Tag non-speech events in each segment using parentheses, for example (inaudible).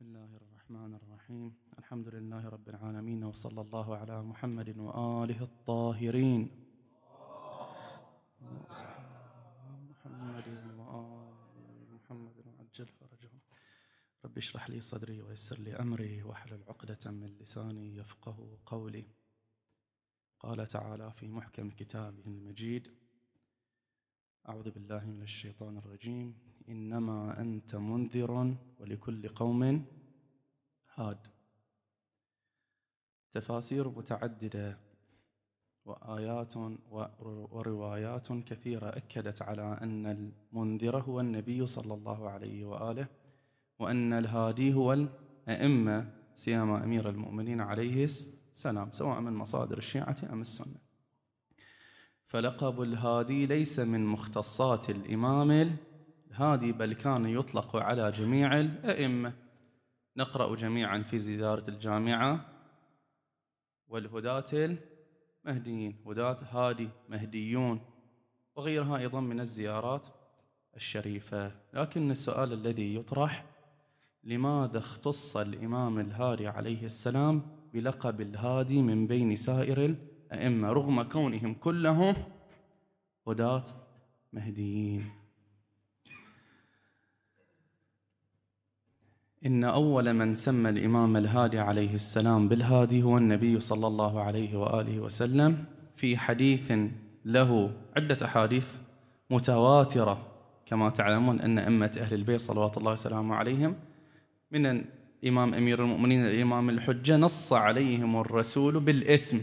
بسم الله الرحمن الرحيم الحمد لله رب العالمين وصلى الله على محمد وآله الطاهرين محمد وآل محمد وعجل فرجهم رب اشرح لي صدري ويسر لي أمري واحلل عقدة من لساني يفقه قولي قال تعالى في محكم كتابه المجيد أعوذ بالله من الشيطان الرجيم إنما أنت منذر ولكل قوم هاد. تفاسير متعددة وآيات وروايات كثيرة أكدت على أن المنذر هو النبي صلى الله عليه وآله وأن الهادي هو الأئمة سيما أمير المؤمنين عليه السلام سواء من مصادر الشيعة أم السنة. فلقب الهادي ليس من مختصات الإمام الهادي بل كان يطلق على جميع الأئمة. نقرأ جميعا في زيارة الجامعة. والهداة المهديين. هداة هادي مهديون. وغيرها أيضا من الزيارات الشريفة. لكن السؤال الذي يطرح لماذا اختص الإمام الهادي عليه السلام بلقب الهادي من بين سائر الأئمة رغم كونهم كلهم هداة مهديين؟ إن أول من سمى الإمام الهادي عليه السلام بالهادي هو النبي صلى الله عليه وآله وسلم في حديث له عدة أحاديث متواترة كما تعلمون أن أمة أهل البيت صلوات الله وسلامه عليهم من الإمام أمير المؤمنين الإمام الحجة نص عليهم الرسول بالاسم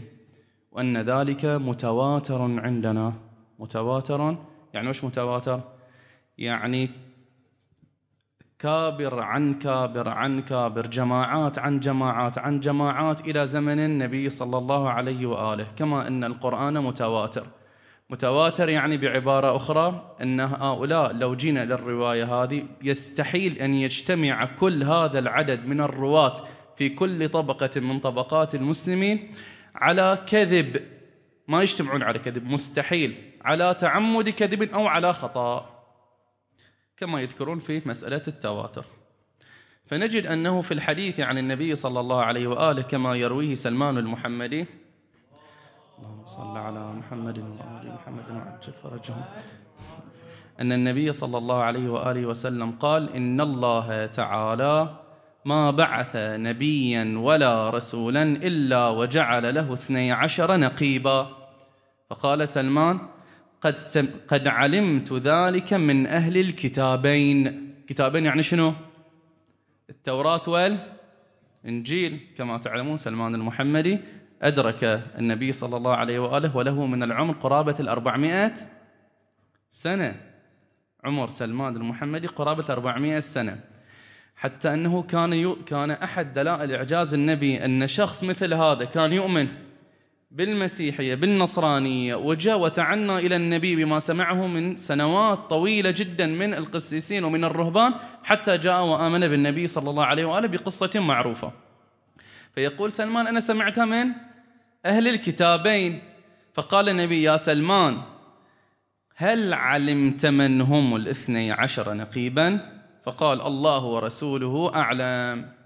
وأن ذلك متواتر عندنا متواتر يعني وش متواتر؟ يعني كابر عن كابر عن كابر جماعات عن جماعات عن جماعات إلى زمن النبي صلى الله عليه وآله. كما أن القرآن متواتر. متواتر يعني بعبارة أخرى أن هؤلاء لو جينا للرواية هذه يستحيل أن يجتمع كل هذا العدد من الرواة في كل طبقة من طبقات المسلمين على كذب. ما يجتمعون على كذب مستحيل. على تعمد كذب أو على خطأ. كما يذكرون في مسألة التواتر. فنجد أنه في الحديث عن النبي صلى الله عليه وآله كما يرويه سلمان المحمدي اللهم صل على محمد وآل محمد وعجل فرجهم أن النبي صلى الله عليه وآله وسلم قال إن الله تعالى ما بعث نبيا ولا رسولا إلا وجعل له اثني عشر نقيبا فقال سلمان قد قد علمت ذلك من أهل الكتابين. كتابين يعني شنو؟ التوراة والإنجيل. كما تعلمون سلمان المحمدي أدرك النبي صلى الله عليه وآله وله من العمر قرابة الأربعمائة سنة. عمر سلمان المحمدي قرابة الأربعمائة سنة. حتى أنه كان كان أحد دلائل إعجاز النبي أن شخص مثل هذا كان يؤمن. بالمسيحية بالنصرانية وجاء وتعنى إلى النبي بما سمعه من سنوات طويلة جدا من القسيسين ومن الرهبان حتى جاء وآمن بالنبي صلى الله عليه وآله بقصة معروفة. فيقول سلمان أنا سمعتها من أهل الكتابين. فقال النبي يا سلمان هل علمت من هم الاثني عشر نقيبا؟ فقال الله ورسوله أعلم.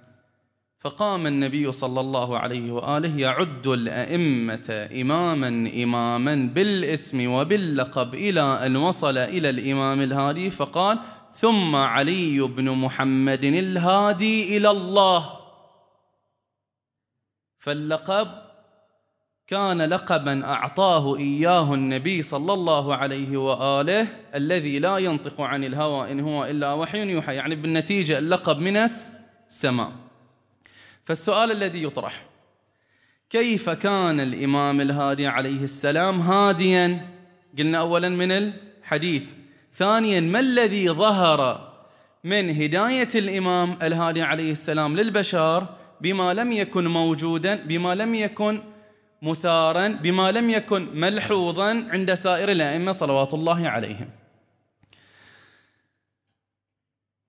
فقام النبي صلى الله عليه وآله يعد الأئمة إماما إماما بالاسم وباللقب إلى أن وصل إلى الإمام الهادي فقال ثم علي بن محمد الهادي إلى الله. فاللقب كان لقبا أعطاه إياه النبي صلى الله عليه وآله الذي لا ينطق عن الهوى إن هو إلا وحي يوحى يعني بالنتيجة اللقب من السماء. فالسؤال الذي يطرح كيف كان الإمام الهادي عليه السلام هاديا؟ قلنا أولا من الحديث. ثانيا ما الذي ظهر من هداية الإمام الهادي عليه السلام للبشر بما لم يكن موجودا بما لم يكن مثارا بما لم يكن ملحوظا عند سائر الأئمة صلوات الله عليهم؟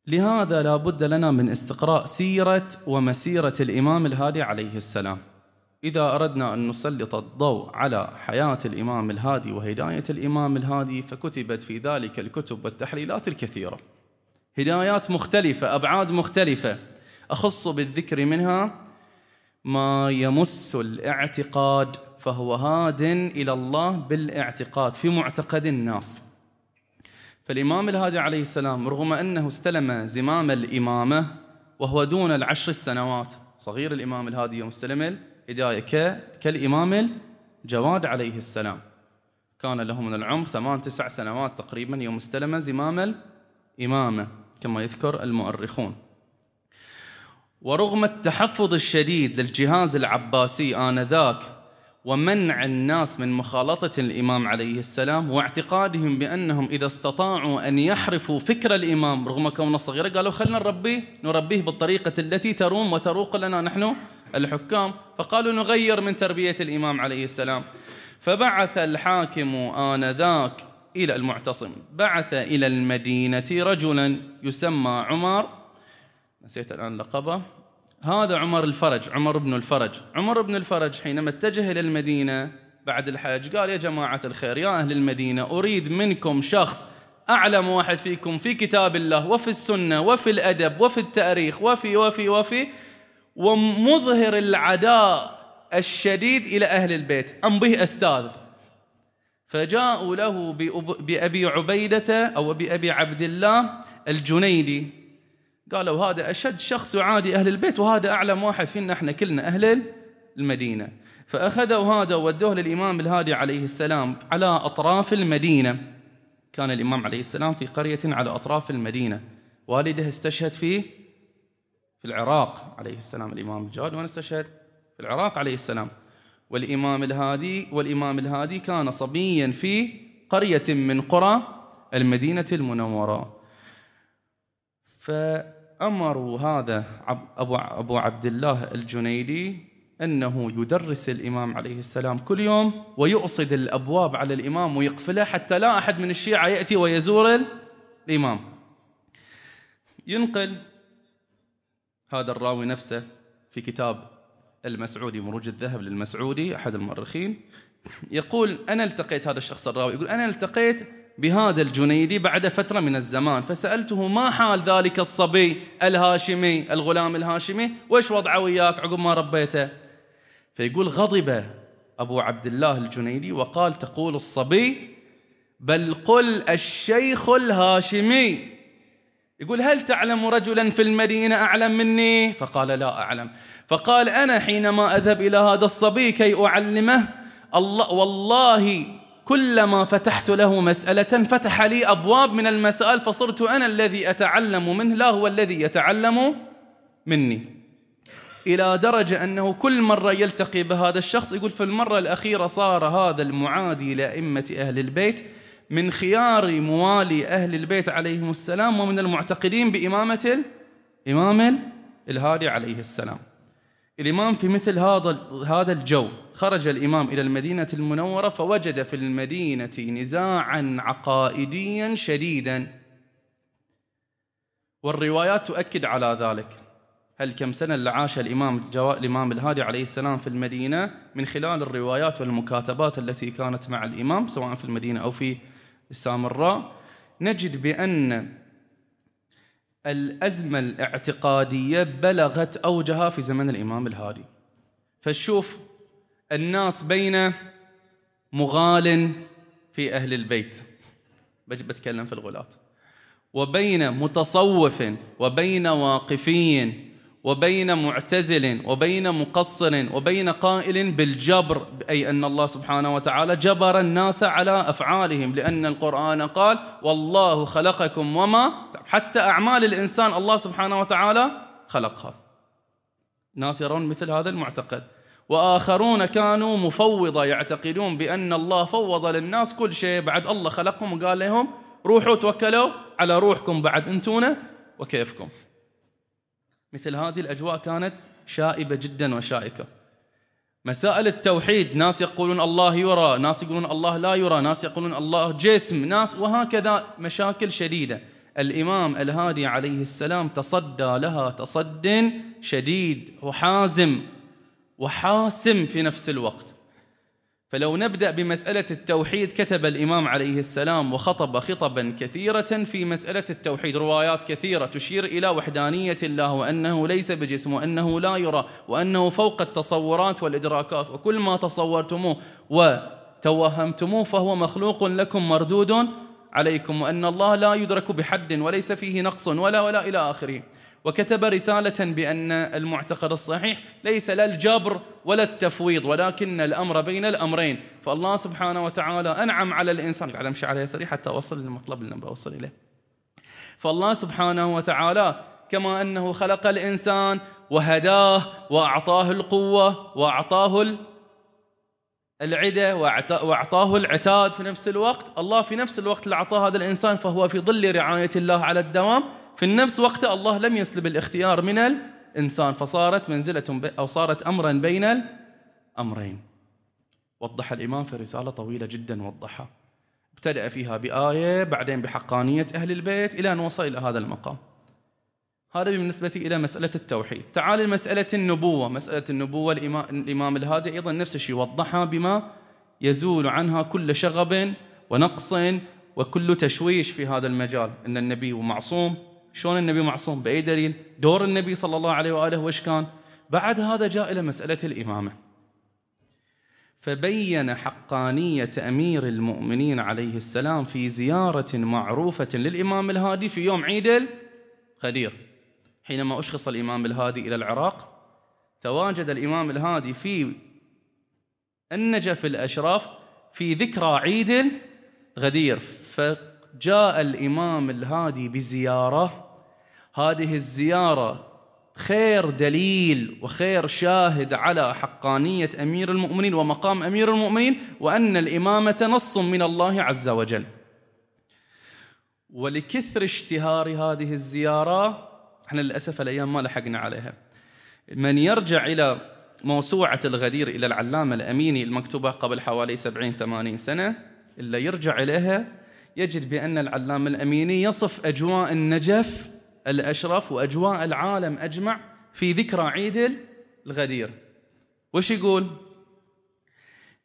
لهذا لا بد لنا من استقراء سيرة ومسيرة الإمام الهادي عليه السلام. إذا أردنا أن نسلط الضوء على حياة الإمام الهادي وهداية الإمام الهادي فكتبت في ذلك الكتب والتحليلات الكثيرة. هدايات مختلفة أبعاد مختلفة. أخص بالذكر منها ما يمس الاعتقاد فهو هاد إلى الله بالإعتقاد في معتقد الناس. فالإمام الهادي عليه السلام رغم أنه استلم زمام الإمامة وهو دون العشر السنوات صغير الإمام الهادي يوم استلم الهداية كالإمام الجواد عليه السلام. كان له من العمر ثمان تسع سنوات تقريبا يوم استلم زمام الإمامة كما يذكر المؤرخون. ورغم التحفظ الشديد للجهاز العباسي آنذاك ومنع الناس من مخالطة الإمام عليه السلام واعتقادهم بأنهم إذا استطاعوا أن يحرفوا فكر الإمام رغم كونه صغيرا قالوا خلنا نربيه نربيه بالطريقة التي تروم وتروق لنا نحن الحكام. فقالوا نغير من تربية الإمام عليه السلام. فبعث الحاكم آنذاك إلى المعتصم. بعث إلى المدينة رجلا يسمى عمر نسيت الآن لقبه. هذا عمر الفرج عمر بن الفرج. عمر بن الفرج حينما اتجه إلى المدينة بعد الحج قال يا جماعة الخير يا أهل المدينة أريد منكم شخص أعلم واحد فيكم في كتاب الله وفي السنة وفي الأدب وفي التاريخ وفي وفي وفي ومظهر العداء الشديد إلى أهل البيت. أم به أستاذ. فجاءوا له بأبي عبيدة أو بأبي عبد الله الجنيدي. قالوا هذا أشد شخص يعادي أهل البيت وهذا أعلم واحد فينا إحنا كلنا أهل المدينة. فأخذوا هذا وودوه للإمام الهادي عليه السلام على أطراف المدينة. كان الإمام عليه السلام في قرية على أطراف المدينة. والده استشهد في في العراق عليه السلام الإمام الجواد وين استشهد في العراق عليه السلام. والإمام الهادي والإمام الهادي كان صبيا في قرية من قرى المدينة المنورة. فأمروا هذا أبو أبو عبد الله الجنيدي أنه يدرس الإمام عليه السلام كل يوم ويؤصد الأبواب على الإمام ويقفلها حتى لا أحد من الشيعة يأتي ويزور الإمام. ينقل هذا الراوي نفسه في كتاب المسعودي مروج الذهب للمسعودي أحد المؤرخين يقول أنا التقيت هذا الشخص الراوي. يقول أنا التقيت بهذا الجنيدي بعد فترة من الزمان. فسألته ما حال ذلك الصبي الهاشمي الغلام الهاشمي؟ وإيش وضعه وياك عقب ما ربيته؟ فيقول غضب أبو عبد الله الجنيدي وقال تقول الصبي بل قل الشيخ الهاشمي. يقول هل تعلم رجلا في المدينة أعلم مني؟ فقال لا أعلم. فقال أنا حينما أذهب إلى هذا الصبي كي أعلمه الله والله كلما فتحت له مسألة فتح لي أبواب من المسائل فصرت أنا الذي أتعلم منه لا هو الذي يتعلم مني. إلى درجة أنه كل مرة يلتقي بهذا الشخص يقول في المرة الأخيرة صار هذا المعادي لأئمة أهل البيت من خيار موالي أهل البيت عليهم السلام ومن المعتقدين بإمامة الإمام الهادي عليه السلام. الإمام في مثل هذا هذا الجو. خرج الإمام إلى المدينة المنورة فوجد في المدينة نزاعا عقائديا شديدا. والروايات تؤكد على ذلك. هل كم سنة اللي عاش الإمام الإمام الهادي عليه السلام في المدينة من خلال الروايات والمكاتبات التي كانت مع الإمام سواء في المدينة أو في السامراء نجد بأن الأزمة الاعتقادية بلغت أوجها في زمن الإمام الهادي. فشوف الناس بين مغال في أهل البيت. بتكلم في الغلاة. وبين متصوف وبين واقفي وبين معتزل وبين مقصر وبين قائل بالجبر أي أن الله سبحانه وتعالى جبر الناس على أفعالهم لأن القرآن قال والله خلقكم وما حتى أعمال الإنسان الله سبحانه وتعالى خلقها. ناس يرون مثل هذا المعتقد. وآخرون كانوا مفوضة يعتقدون بأن الله فوض للناس كل شيء. بعد الله خلقهم وقال لهم روحوا توكلوا على روحكم بعد أنتونا وكيفكم. مثل هذه الأجواء كانت شائبة جدا وشائكة. مسائل التوحيد ناس يقولون الله يرى ناس يقولون الله لا يرى ناس يقولون الله جسم ناس وهكذا مشاكل شديدة. الإمام الهادي عليه السلام تصدى لها تصد شديد وحازم. وحاسم في نفس الوقت. فلو نبدأ بمسألة التوحيد كتب الإمام عليه السلام وخطب خطبا كثيرة في مسألة التوحيد. روايات كثيرة تشير إلى وحدانية الله وأنه ليس بجسم وأنه لا يرى وأنه فوق التصورات والإدراكات. وكل ما تصورتموه وتوهمتموه فهو مخلوق لكم مردود عليكم وأن الله لا يدرك بحد وليس فيه نقص ولا ولا إلى آخره. وكتب رسالة بأن المعتقد الصحيح ليس لا الجبر ولا التفويض ولكن الأمر بين الأمرين. فالله سبحانه وتعالى أنعم على الإنسان. قاعد أمشي على يسري حتى أوصل للمطلب اللي بوصل إليه. فالله سبحانه وتعالى كما أنه خلق الإنسان وهداه وأعطاه القوة وأعطاه العدة وأعطاه العتاد في نفس الوقت. الله في نفس الوقت اللي أعطاه هذا الإنسان فهو في ظل رعاية الله على الدوام. في النفس وقت الله لم يسلب الاختيار من الإنسان فصارت منزلة أو صارت أمرا بين الأمرين. وضح الإمام في رسالة طويلة جدا وضحها. ابتدأ فيها بآية بعدين بحقانية أهل البيت إلى أن وصل إلى هذا المقام. هذا بالنسبة إلى مسألة التوحيد. تعال مسألة النبوة. مسألة النبوة الإمام الهادي أيضا نفس الشيء وضحها بما يزول عنها كل شغب ونقص وكل تشويش في هذا المجال. أن النبي معصوم شلون النبي معصوم؟ بأي دليل؟ دور النبي صلى الله عليه وآله وش كان؟ بعد هذا جاء إلى مسألة الإمامة. فبين حقانية أمير المؤمنين عليه السلام في زيارة معروفة للإمام الهادي في يوم عيد الغدير حينما أشخص الإمام الهادي إلى العراق تواجد الإمام الهادي في النجف الأشراف في ذكرى عيد الغدير. فجاء الإمام الهادي بزيارة هذه الزيارة خير دليل وخير شاهد على حقانية أمير المؤمنين ومقام أمير المؤمنين وأن الإمامة نص من الله عز وجل. ولكثر اشتهار هذه الزيارة إحنا للأسف الأيام ما لحقنا عليها. من يرجع إلى موسوعة الغدير إلى العلامة الأميني المكتوبة قبل حوالي سبعين ثمانين سنة إلا يرجع إليها يجد بأن العلامة الأميني يصف أجواء النجف الأشرف وأجواء العالم أجمع في ذكرى عيد الغدير وش يقول؟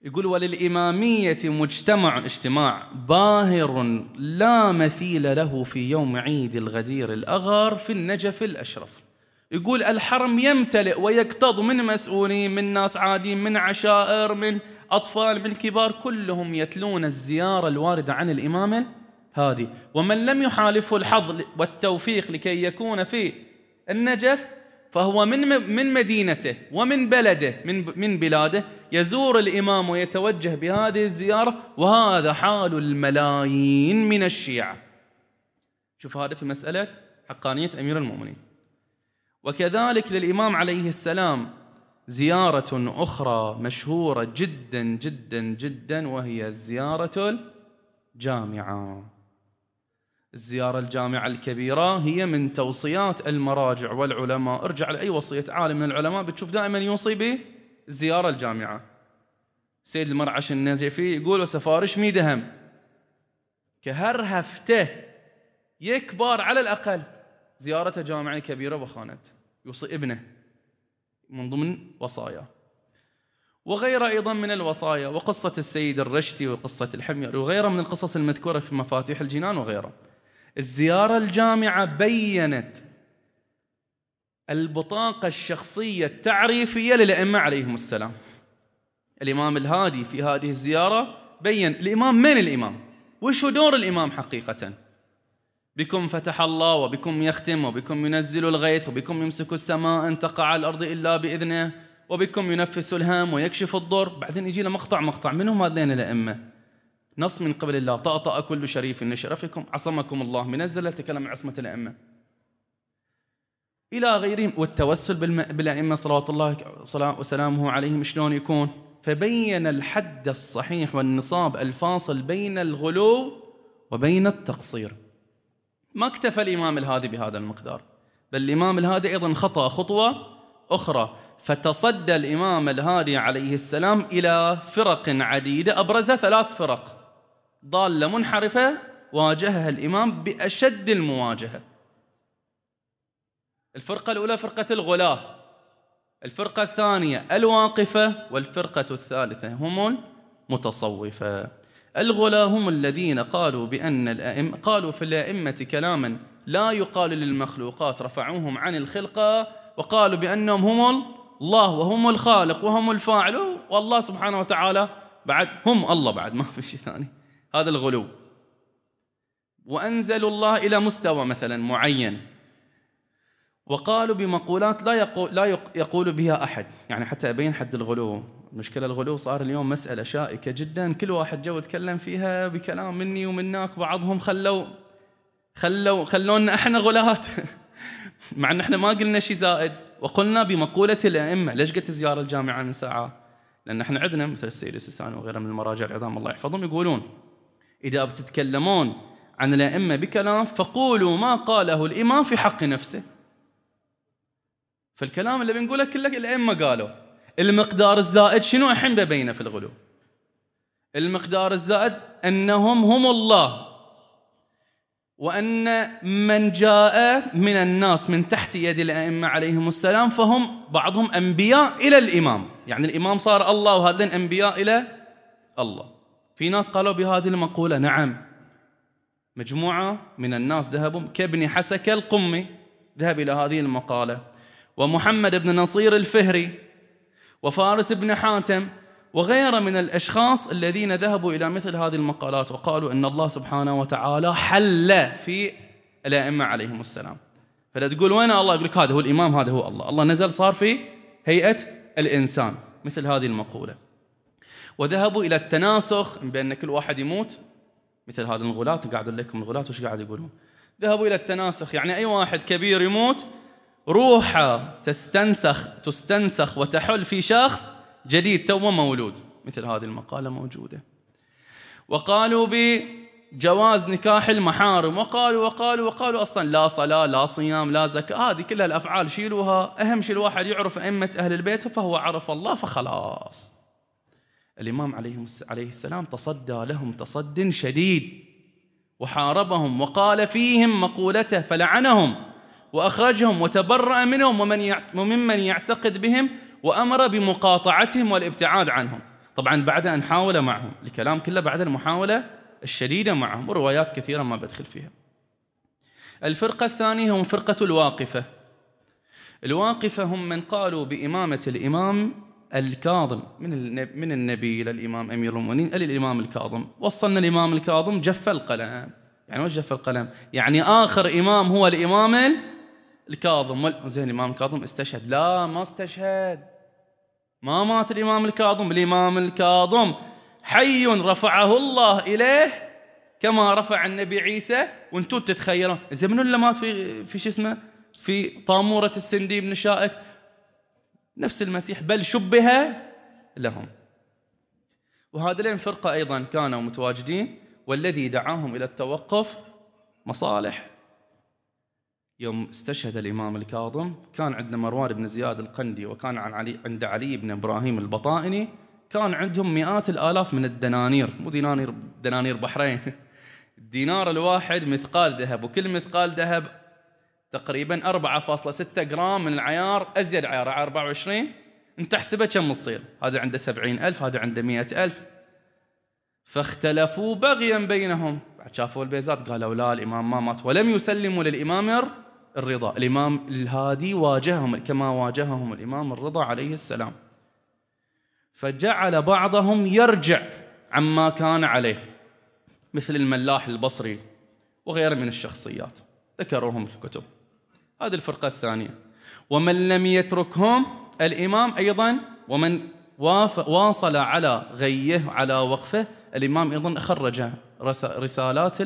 يقول وللإمامية مجتمع اجتماع باهر لا مثيل له في يوم عيد الغدير الأغر في النجف الأشرف يقول الحرم يمتلئ ويكتظ من مسؤولين من ناس عاديين من عشائر من أطفال من كبار كلهم يتلون الزيارة الواردة عن الإمام هذه ومن لم يحالفه الحظ والتوفيق لكي يكون في النجف فهو من من مدينته ومن بلده من من بلاده يزور الإمام ويتوجه بهذه الزيارة وهذا حال الملايين من الشيعة. شوف هذا في مسألة حقانية أمير المؤمنين. وكذلك للإمام عليه السلام زيارة أخرى مشهورة جدا جدا جدا وهي زيارة الجامعة. الزيارة الجامعة الكبيرة هي من توصيات المراجع والعلماء. ارجع لأي وصية عالم من العلماء بتشوف دائما يوصي بالزيارة الجامعة. سيد المرعش النجفي يقول وسفارش ميدهم كهرهفته يكبر على الأقل. زيارة جامعة كبيرة وخانت يوصي ابنه من ضمن وصاياه. وغيره أيضا من الوصايا وقصة السيد الرشتي وقصة الحمير وغيرها من القصص المذكورة في مفاتيح الجنان وغيره. الزيارة الجامعة بينت البطاقة الشخصية التعريفية للأئمة عليهم السلام. الإمام الهادي في هذه الزيارة بين الإمام من الإمام؟ وش دور الإمام حقيقة؟ بكم فتح الله وبكم يختم وبكم ينزل الغيث وبكم يمسك السماء أن تقع على الأرض إلا بإذنه وبكم ينفس الهم ويكشف الضر. بعدين يجي له مقطع مقطع. منهم هذين الأئمة؟ نص من قبل الله. طأطأ كل شريف لشرفكم عصمكم الله. منزل تكلم عن عصمة الأئمة. إلى غيرهم. والتوسل بالأئمة صلوات الله وسلامه عليهم شلون يكون. فبين الحد الصحيح والنصاب الفاصل بين الغلو وبين التقصير. ما اكتفى الإمام الهادي بهذا المقدار. بل الإمام الهادي أيضا خطأ خطوة أخرى. فتصدى الإمام الهادي عليه السلام إلى فرق عديدة. أبرز ثلاث فرق. ضالة منحرفة واجهها الإمام بأشد المواجهة. الفرقة الأولى فرقة الغلاة الفرقة الثانية الواقفة والفرقة الثالثة هم متصوفة الغلاة هم الذين قالوا بأن الأئمة قالوا في الأئمة كلاما لا يقال للمخلوقات رفعوهم عن الخلقة وقالوا بأنهم هم الله وهم الخالق وهم الفاعل والله سبحانه وتعالى بعد هم الله بعد ما في شيء ثاني. هذا الغلو. وأنزلوا الله إلى مستوى مثلا معين. وقالوا بمقولات لا يقول, لا يقول بها أحد. يعني حتى أبين حد الغلو. المشكلة الغلو صار اليوم مسألة شائكة جدا. كل واحد جو يتكلم فيها بكلام مني ومناك. بعضهم خلوا خلوا خلونا إحنا غلات (laughs) مع إن إحنا ما قلنا شيء زائد. وقلنا بمقولة الأئمة. ليش قلت زيارة الجامعة من ساعة؟ لأن إحنا عندنا مثل السيد السيستاني وغيره من المراجع العظام الله يحفظهم يقولون إذا بتتكلمون عن الأئمة بكلام فقولوا ما قاله الإمام في حق نفسه. فالكلام اللي بنقوله كله الأئمة قالوا. المقدار الزائد شنو الحين ببينه في الغلو؟ المقدار الزائد أنهم هم الله. وأن من جاء من الناس من تحت يد الأئمة عليهم السلام فهم بعضهم أنبياء إلى الإمام. يعني الإمام صار الله وهذين أنبياء إلى الله. في ناس قالوا بهذه المقولة نعم. مجموعة من الناس ذهبوا كابن حسك القمي ذهب إلى هذه المقالة. ومحمد بن نصير الفهري وفارس بن حاتم وغيره من الأشخاص الذين ذهبوا إلى مثل هذه المقالات وقالوا إن الله سبحانه وتعالى حل في الأئمة عليهم السلام. فلا تقول وين الله؟ يقول لك هذا هو الإمام هذا هو الله. الله نزل صار في هيئة الإنسان مثل هذه المقولة. وذهبوا إلى التناسخ بأن كل واحد يموت. مثل هذه الغلاة قاعد لكم الغلاة وش قاعد يقولون؟ ذهبوا إلى التناسخ. يعني أي واحد كبير يموت روحه تستنسخ تستنسخ وتحل في شخص جديد تو مولود. مثل هذه المقالة موجودة. وقالوا بجواز نكاح المحارم. وقالوا وقالوا وقالوا أصلا لا صلاة لا صيام لا زكاة. هذه كلها الأفعال شيلوها. أهم شيء الواحد يعرف أئمة أهل البيت فهو عرف الله فخلاص. الإمام عليه السلام تصدى لهم تصد شديد وحاربهم وقال فيهم مقولته فلعنهم وأخرجهم وتبرأ منهم ومن وممن يعتقد بهم وأمر بمقاطعتهم والابتعاد عنهم. طبعا بعد أن حاول معهم الكلام كله بعد المحاولة الشديدة معهم وروايات كثيرة ما بدخل فيها. الفرقة الثانية هم فرقة الواقفة. الواقفة هم من قالوا بإمامة الإمام الكاظم. من من النبي إلى الإمام أمير المؤمنين إلى الإمام الكاظم. وصلنا الإمام الكاظم جف القلم. يعني وش جف القلم؟ يعني آخر إمام هو الإمام الكاظم. زين الإمام الكاظم استشهد. لا ما استشهد. ما مات الإمام الكاظم. الإمام الكاظم حي رفعه الله إليه كما رفع النبي عيسى. وأنتم تتخيلون. زين منو اللي مات في في شو اسمه؟ في طامورة السندي بن شائك؟ نفس المسيح بل شبه لهم. وهذين فرقة أيضا كانوا متواجدين والذي دعاهم إلى التوقف مصالح. يوم استشهد الإمام الكاظم كان عندنا مروان بن زياد القندي وكان عن علي عند علي بن إبراهيم البطائني كان عندهم مئات الآلاف من الدنانير مو دنانير دنانير بحرين. (laughs) الدينار الواحد مثقال ذهب وكل مثقال ذهب تقريبا 4.6 جرام من العيار أزيد عيار 24 أنت احسبه كم تصير؟ هذا عنده سبعين ألف هذا عنده مئة ألف. فاختلفوا بغيا بينهم. بعد شافوا البيزات قالوا لا الإمام ما مات ولم يسلموا للإمام الرضا. الإمام الهادي واجههم كما واجههم الإمام الرضا عليه السلام. فجعل بعضهم يرجع عما كان عليه مثل الملاح البصري وغيره من الشخصيات. ذكروهم في الكتب. هذه الفرقة الثانية. ومن لم يتركهم الإمام أيضا ومن واصل على غيه على وقفه الإمام أيضا خرج رسالات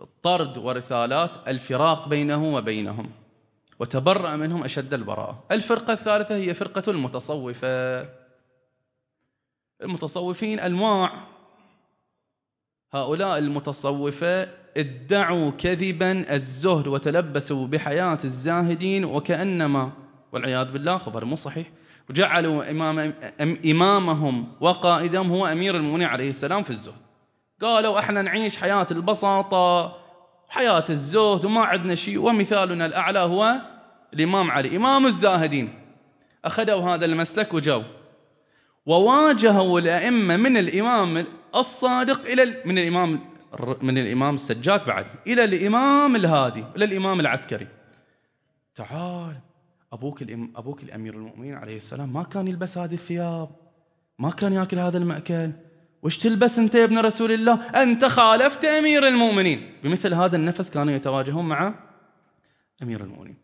الطرد ورسالات الفراق بينه وبينهم وتبرأ منهم أشد البراءة. الفرقة الثالثة هي فرقة المتصوفة. المتصوفين أنواع. هؤلاء المتصوفة ادعوا كذبا الزهد وتلبسوا بحياة الزاهدين وكأنما والعياذ بالله خبر مو صحيح. وجعلوا إمام إمامهم وقائدهم هو أمير المؤمنين عليه السلام في الزهد. قالوا إحنا نعيش حياة البساطة حياة الزهد وما عندنا شيء ومثالنا الأعلى هو الإمام علي إمام الزاهدين. أخذوا هذا المسلك وجو وواجهوا الأئمة من الإمام الصادق إلى من الإمام من الإمام السجاد بعد إلى الإمام الهادي إلى الإمام العسكري. تعال أبوك الإم أبوك الأمير المؤمنين عليه السلام ما كان يلبس هذه الثياب ما كان يأكل هذا المأكل. وش تلبس أنت يا ابن رسول الله؟ أنت خالفت أمير المؤمنين. بمثل هذا النفس كانوا يتواجهون مع أمير المؤمنين.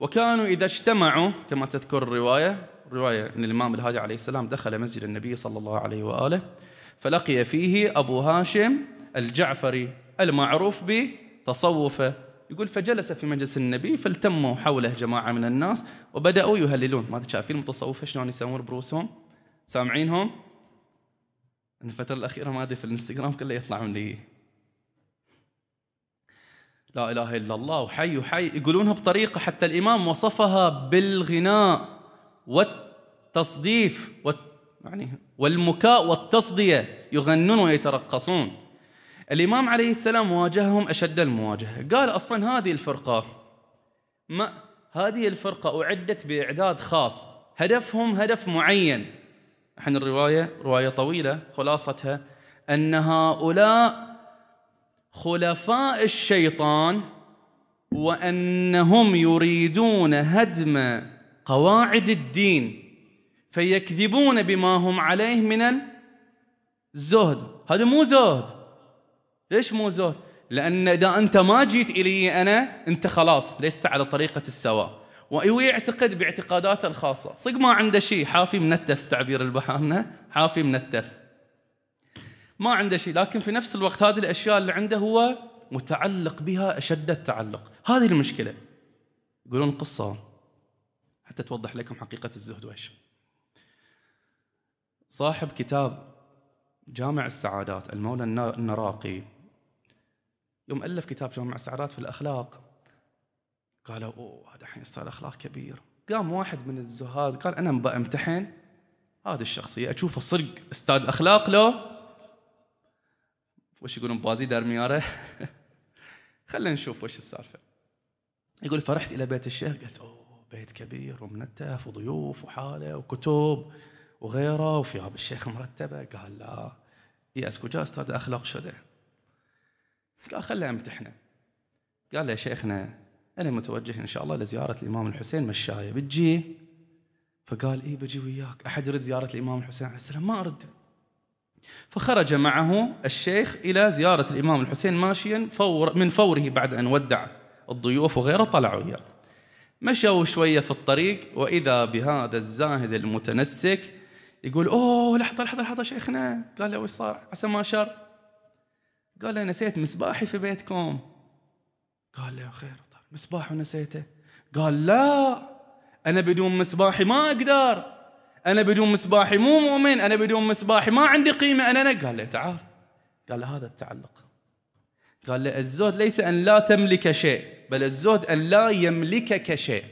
وكانوا إذا اجتمعوا كما تذكر الرواية رواية أن الإمام الهادي عليه السلام دخل مسجد النبي صلى الله عليه وآله فلقي فيه أبو هاشم الجعفري المعروف بتصوفه. يقول فجلس في مجلس النبي فالتموا حوله جماعة من الناس وبدأوا يهللون. ما شايفين المتصوفة شلون يسوون بروسهم؟ سامعينهم؟ الفترة الأخيرة ما أدري في الإنستغرام كله يطلعون لي لا إله إلا الله وحي وحي. يقولونها بطريقة حتى الإمام وصفها بالغناء والتصديف يعني والمكاء والتصدية يغنون ويترقصون. الإمام عليه السلام واجههم أشد المواجهة. قال أصلا هذه الفرقة ما هذه الفرقة أعدت بإعداد خاص. هدفهم هدف معين. إحنا الرواية رواية طويلة خلاصتها أن هؤلاء خلفاء الشيطان وأنهم يريدون هدم قواعد الدين فيكذبون بما هم عليه من الزهد. هذا مو زهد. ليش مو زهد لأن إذا أنت ما جيت إلي أنا أنت خلاص لست على طريقة السواء ويعتقد باعتقاداته الخاصة. صدق ما عنده شيء. حافي منتف تعبير البحامنة حافي منتف ما عنده شيء. لكن في نفس الوقت هذه الأشياء اللي عنده هو متعلق بها أشد التعلق. هذه المشكلة. يقولون قصة. حتى توضح لكم حقيقة الزهد وإيش. صاحب كتاب جامع السعادات المولى النراقي. يوم ألف كتاب جامع السعادات في الأخلاق قالوا أوه هذا الحين صار أخلاق كبير. قام واحد من الزهاد قال أنا بأمتحن هذه الشخصية أشوفه صدق أستاذ أخلاق لو؟ وش يقولون بازي درميارة (laughs) خلينا نشوف وش السالفة. يقول فرحت إلى بيت الشيخ قلت أوه بيت كبير ومنتف وضيوف وحالة وكتب وغيره وثياب الشيخ مرتبة. قال لا. يأس كجا أستاذ أخلاق شده. قال خلي أمتحنة. قال له يا شيخنا أنا متوجه إن شاء الله لزيارة الإمام الحسين مشاية. بتجي؟ فقال إيه بجي وياك. أحد يريد زيارة الإمام الحسين؟ عليه السلام ما أرد. فخرج معه الشيخ إلى زيارة الإمام الحسين ماشيا فور من فوره بعد أن ودع الضيوف وغيره طلعوا إياه مشوا شوية في الطريق وإذا بهذا الزاهد المتنسك يقول أوه لحظة لحظة لحظة شيخنا. قال له وش صار؟ عسى ما شر. قال له نسيت مصباحي في بيتكم. قال له خير طيب مصباح ونسيته قال لا أنا بدون مصباحي ما أقدر. أنا بدون مصباحي مو مؤمن. أنا بدون مصباحي ما عندي قيمة. أنا, أنا. قال له تعال. قال له هذا التعلق. قال له الزهد ليس أن لا تملك شيء بل الزهد أن لا يملكك شيء.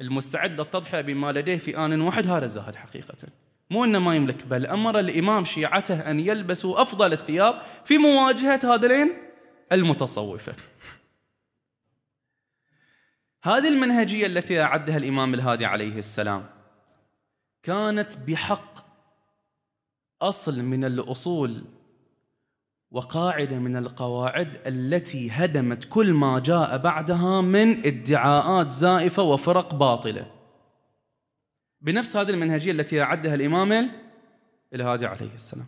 المستعد للتضحية بما لديه في آن واحد. هذا زاهد حقيقة. مو أنه ما يملك بل أمر الإمام شيعته أن يلبسوا أفضل الثياب في مواجهة هذين المتصوفة هذه المنهجية التي أعدها الإمام الهادي عليه السلام كانت بحق أصل من الأصول وقاعدة من القواعد التي هدمت كل ما جاء بعدها من ادعاءات زائفة وفرق باطلة. بنفس هذه المنهجية التي أعدها الإمام الهادي عليه السلام.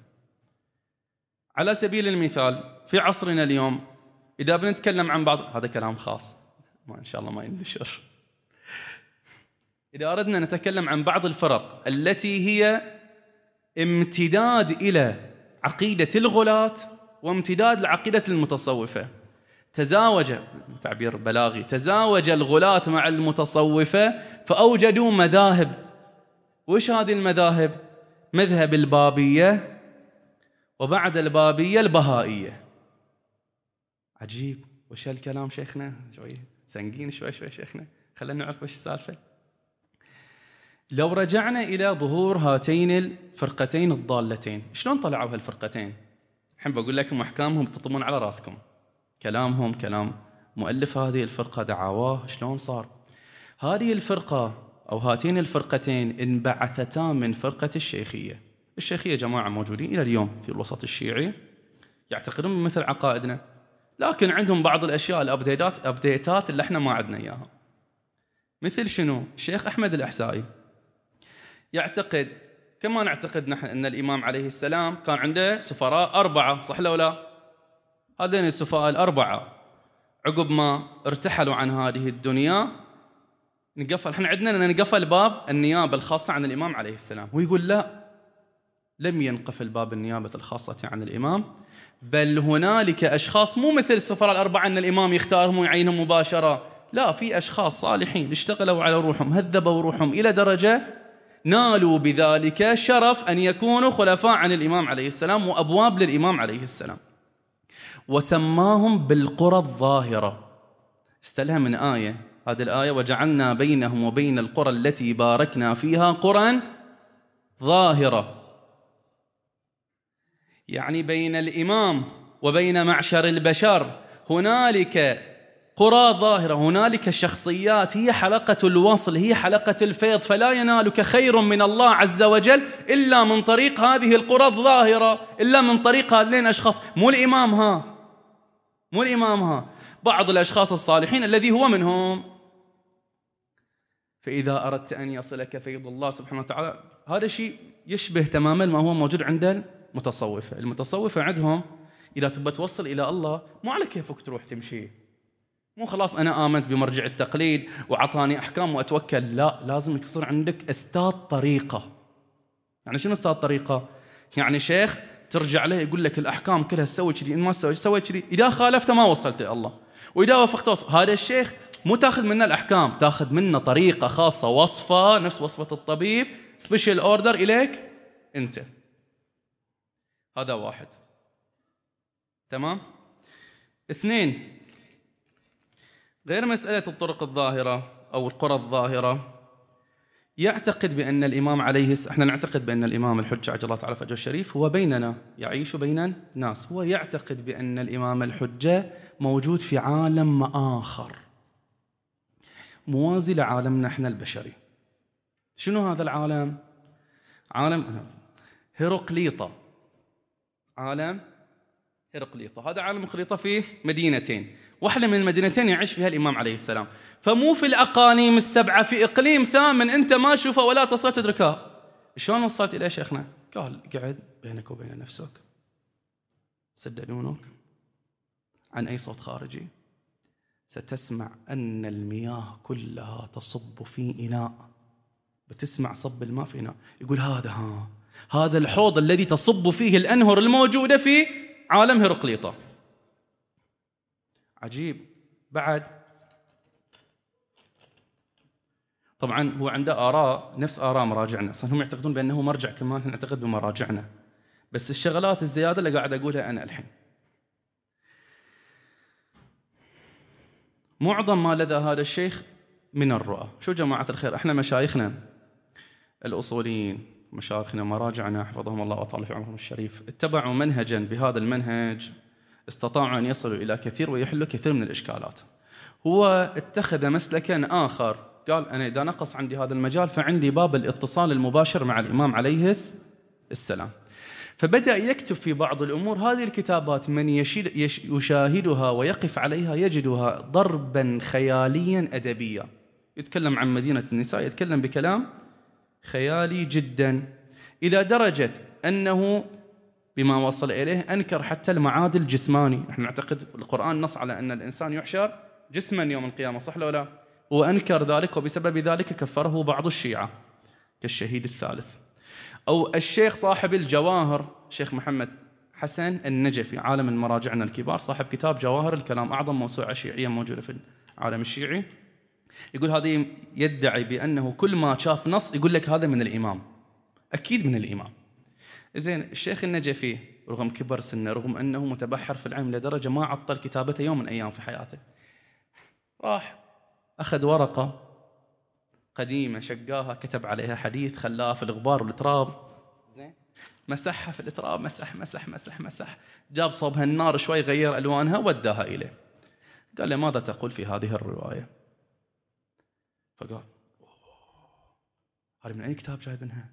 على سبيل المثال في عصرنا اليوم إذا بنتكلم عن بعض هذا كلام خاص ما إن شاء الله ما ينشر. إذا أردنا نتكلم عن بعض الفرق التي هي امتداد إلى عقيدة الغلاة وامتداد لعقيدة المتصوفة تزاوج تعبير بلاغي تزاوج الغلاة مع المتصوفة فأوجدوا مذاهب وش هذه المذاهب؟ مذهب البابية وبعد البابية البهائية. عجيب. وش هالكلام شيخنا؟ شوي سنقين شوي شوي شيخنا. خلينا نعرف وش السالفة. لو رجعنا إلى ظهور هاتين الفرقتين الضالتين شلون طلعوا هالفرقتين؟ الحين بقول لكم أحكامهم تطمون على راسكم. كلامهم كلام مؤلف هذه الفرقة دعاواه شلون صار. هذه الفرقة أو هاتين الفرقتين انبعثتا من فرقة الشيخية. الشيخية جماعة موجودين إلى اليوم في الوسط الشيعي. يعتقدون مثل عقائدنا. لكن عندهم بعض الأشياء الأبديتات أبديتات اللي إحنا ما عندنا إياها. مثل شنو؟ الشيخ أحمد الأحسائي. يعتقد كما نعتقد نحن أن الإمام عليه السلام كان عنده سفراء أربعة صح لو لا؟ هذين السفراء الأربعة عقب ما ارتحلوا عن هذه الدنيا نقفل. إحنا عندنا نقفل باب النيابة الخاصة عن الإمام عليه السلام. ويقول لا لم ينقفل باب النيابة الخاصة عن الإمام. بل هنالك أشخاص مو مثل السفراء الأربعة أن الإمام يختارهم ويعينهم مباشرة. لا في أشخاص صالحين اشتغلوا على روحهم هذبوا روحهم إلى درجة نالوا بذلك شرف أن يكونوا خلفاء عن الإمام عليه السلام وأبواب للإمام عليه السلام. وسماهم بالقرى الظاهرة. استلها من آية. هذه الآية وجعلنا بينهم وبين القرى التي باركنا فيها قرى ظاهرة. يعني بين الإمام وبين معشر البشر هنالك قرى ظاهرة هنالك شخصيات هي حلقة الوصل هي حلقة الفيض فلا ينالك خير من الله عز وجل إلا من طريق هذه القرى الظاهرة إلا من طريق هذين الأشخاص. مو الإمام ها مو الإمام ها. بعض الأشخاص الصالحين الذي هو منهم. فإذا أردت أن يصلك فيض الله سبحانه وتعالى هذا شيء يشبه تماما ما هو موجود عند المتصوفة المتصوفة عندهم إذا تبى توصل إلى الله مو على كيفك تروح تمشي. مو خلاص أنا آمنت بمرجع التقليد وعطاني أحكام وأتوكل. لا لازم يصير عندك أستاذ طريقة. يعني شنو أستاذ طريقة؟ يعني شيخ ترجع له يقول لك الأحكام كلها سوي كذي إن ما سوي سوي كذي. إذا خالفته ما وصلت إلى الله. وإذا وافقت هذا الشيخ مو تاخذ منه الأحكام تاخذ منه طريقة خاصة وصفة نفس وصفة الطبيب special order إليك أنت. هذا واحد. تمام؟ اثنين. غير مسألة الطرق الظاهرة أو القرى الظاهرة يعتقد بأن الإمام عليه إحنا نعتقد بأن الإمام الحجة عجل الله تعالى فجر الشريف هو بيننا يعيش بين الناس. هو يعتقد بأن الإمام الحجة موجود في عالم آخر. موازي لعالمنا إحنا البشري. شنو هذا العالم؟ عالم هرقليطة عالم هرقليطة هذا عالم خليطة فيه مدينتين. واحدة من المدينتين يعيش فيها الإمام عليه السلام. فمو في الأقاليم السبعة في إقليم ثامن أنت ما تشوفه ولا تصل تدركه شلون وصلت إليه شيخنا؟ قال قعد بينك وبين نفسك. سددونك عن أي صوت خارجي. ستسمع أن المياه كلها تصب في إناء. بتسمع صب الماء في إناء. يقول هذا ها هذا الحوض الذي تصب فيه الأنهر الموجودة في عالم هرقليطة عجيب. بعد. طبعا هو عنده آراء نفس آراء مراجعنا. أصلا هم يعتقدون بأنه مرجع كمان نعتقد بمراجعنا. بس الشغلات الزيادة اللي قاعد أقولها أنا الحين. معظم ما لدى هذا الشيخ من الرؤى. شو جماعة الخير؟ إحنا مشايخنا الأصوليين مشايخنا مراجعنا حفظهم الله وطال في عمرهم الشريف. اتبعوا منهجا بهذا المنهج استطاعوا أن يصلوا إلى كثير ويحلوا كثير من الإشكالات. هو اتخذ مسلكا آخر. قال أنا إذا نقص عندي هذا المجال فعندي باب الاتصال المباشر مع الإمام عليه السلام. فبدأ يكتب في بعض الأمور هذه الكتابات من يشاهدها ويقف عليها يجدها ضربا خياليا أدبيا يتكلم عن مدينة النساء يتكلم بكلام خيالي جدا. إلى درجة أنه بما وصل إليه أنكر حتى المعاد الجسماني نحن نعتقد القرآن نص على أن الإنسان يحشر جسما يوم القيامة صح ولا لا؟ وأنكر ذلك وبسبب ذلك كفره بعض الشيعة كالشهيد الثالث. أو الشيخ صاحب الجواهر شيخ محمد حسن النجفي عالم من مراجعنا الكبار صاحب كتاب جواهر الكلام أعظم موسوعة شيعية موجودة في العالم الشيعي. يقول هذه يدعي بأنه كل ما شاف نص يقول لك هذا من الإمام. أكيد من الإمام. زين الشيخ النجفي رغم كبر سنه رغم أنه متبحر في العلم لدرجة ما عطل كتابته يوم من أيام في حياته. راح أخذ ورقة قديمة شقاها كتب عليها حديث خلاها في الغبار والتراب. زين. مسحها في التراب مسح مسح مسح مسح. جاب صوبها النار شوي غير ألوانها وداها إليه. قال له ماذا تقول في هذه الرواية؟ فقال هذه من أي كتاب جايبينها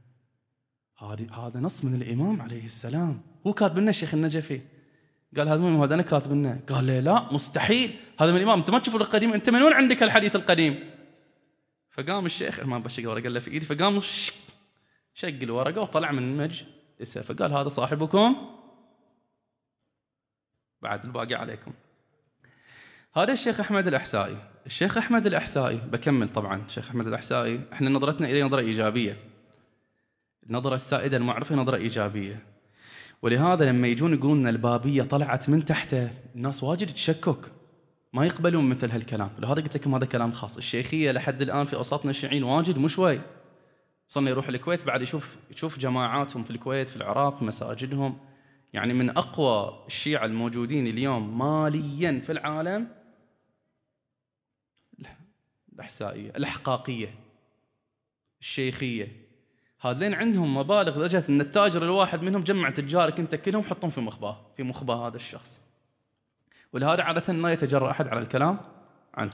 هذه هذا نص من الإمام عليه السلام. هو كاتب لنا الشيخ النجفي. قال هذا من هذا أنا كاتب لنا قال لي لا مستحيل. هذا من الإمام. أنت ما تشوف القديم أنت من وين عندك الحديث القديم؟ فقام الشيخ ما بشق ورقة إلا في إيدي فقام شق الورقة وطلع من المجلس فقال هذا صاحبكم؟ بعد الباقي عليكم. هذا الشيخ أحمد الأحسائي. الشيخ أحمد الأحسائي بكمل طبعا. الشيخ أحمد الأحسائي إحنا نظرتنا إليه نظرة إيجابية. النظرة السائدة المعروفة نظرة إيجابية. ولهذا لما يجون يقولون البابية طلعت من تحته الناس واجد تشكك. ما يقبلون مثل هالكلام. لهذا قلت لكم هذا كلام خاص الشيخية لحد الآن في أوساطنا الشيعيين واجد مو شوي. صرنا يروح الكويت بعد يشوف يشوف جماعاتهم في الكويت في العراق مساجدهم. يعني من أقوى الشيعة الموجودين اليوم ماليا في العالم الأحسائية الأحقاقية الشيخية. هذين عندهم مبالغ لدرجة أن التاجر الواحد منهم جمع تجارك أنت كلهم حطهم في مخباه في مخباه هذا الشخص. ولهذا عادة ما يتجرأ أحد على الكلام عنه.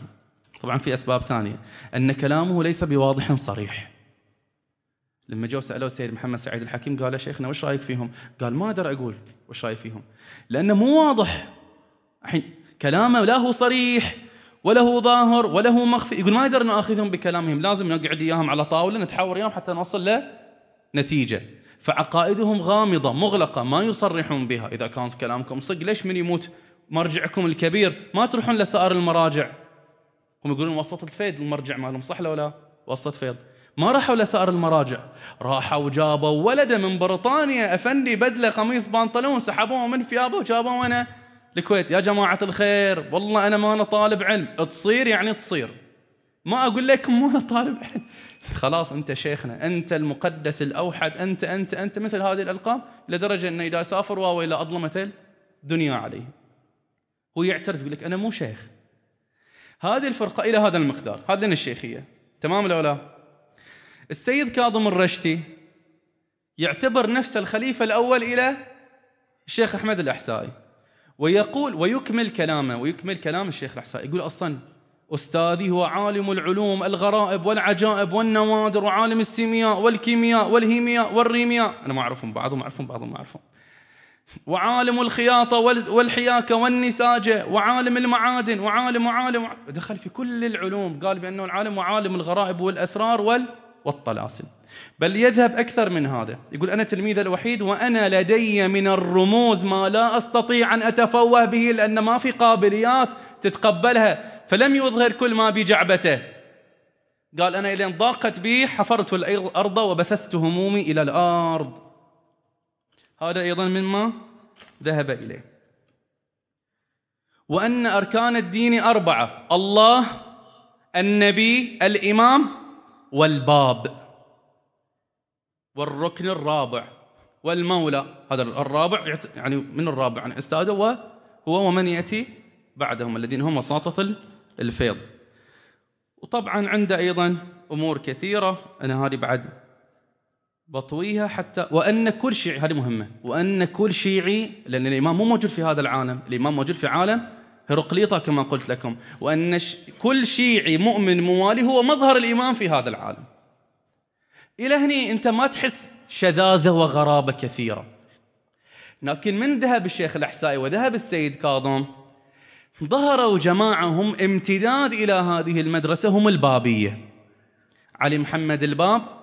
طبعا في أسباب ثانية. أن كلامه ليس بواضح صريح. لما جو سألوه السيد محمد سعيد الحكيم قال يا شيخنا وش رأيك فيهم؟ قال ما أقدر أقول وش رأيك فيهم؟ لأنه مو واضح. الحين كلامه لا هو صريح ولا هو ظاهر ولا هو مخفي. يقول ما نقدر ناخذهم بكلامهم. لازم نقعد إياهم على طاولة نتحاور إياهم حتى نوصل لنتيجه فعقائدهم غامضة مغلقة ما يصرحون بها. إذا كان كلامكم صدق ليش من يموت؟ مرجعكم الكبير ما تروحون لسائر المراجع. هم يقولون وسط الفيض المرجع مالهم صح ولا لا؟ وسط فيض. ما راحوا لسائر المراجع. راحوا وجابوا ولده من بريطانيا أفندي بدله قميص بنطلون سحبوه من ثيابه وجابوه أنا الكويت يا جماعة الخير والله أنا ما أنا طالب علم. تصير يعني تصير. ما أقول لكم ما أنا طالب علم. خلاص أنت شيخنا أنت المقدس الأوحد أنت أنت أنت مثل هذه الألقاب لدرجة إنه إذا سافر واو إلى أظلمة الدنيا عليه. هو يعترف يقول لك أنا مو شيخ. هذه الفرقة إلى هذا المقدار. هذه الشيخية. تمام ولا لا؟ السيد كاظم الرشتي يعتبر نفسه الخليفة الأول إلى الشيخ أحمد الأحسائي. ويقول ويكمل كلامه ويكمل كلام الشيخ الأحسائي. يقول أصلا أستاذي هو عالم العلوم الغرائب والعجائب والنوادر وعالم السيمياء والكيمياء والهيمياء والريمياء. أنا ما أعرفهم بعضهم أعرفهم بعضهم ما أعرفهم. وعالم الخياطة والحياكة والنساجة وعالم المعادن وعالم وعالم دخل في كل العلوم. قال بأنه العالم وعالم الغرائب والأسرار وال والطلاسم. بل يذهب أكثر من هذا. يقول أنا تلميذ الوحيد وأنا لدي من الرموز ما لا أستطيع أن أتفوه به لأن ما في قابليات تتقبلها. فلم يظهر كل ما بجعبته. قال أنا إلى ضاقت بي حفرت الأرض وبثثت همومي إلى الأرض. هذا أيضا مما ذهب إليه. وأن أركان الدين أربعة الله النبي الإمام والباب. والركن الرابع والمولى. هذا الرابع يعني من الرابع عن أستاذه وهو ومن يأتي بعدهم الذين هم وساطة الفيض. وطبعا عنده أيضا أمور كثيرة. أنا هذه بعد بطويها حتى وأن كل شيعي هذه مهمة وأن كل شيعي لأن الإمام مو موجود في هذا العالم الإمام موجود في عالم هرقليطة كما قلت لكم وأن كل شيعي مؤمن موالي هو مظهر الإمام في هذا العالم. إلى هني أنت ما تحس شذاذة وغرابة كثيرة. لكن من ذهب الشيخ الأحسائي وذهب السيد كاظم ظهروا جماعة هم امتداد إلى هذه المدرسة هم البابية. علي محمد الباب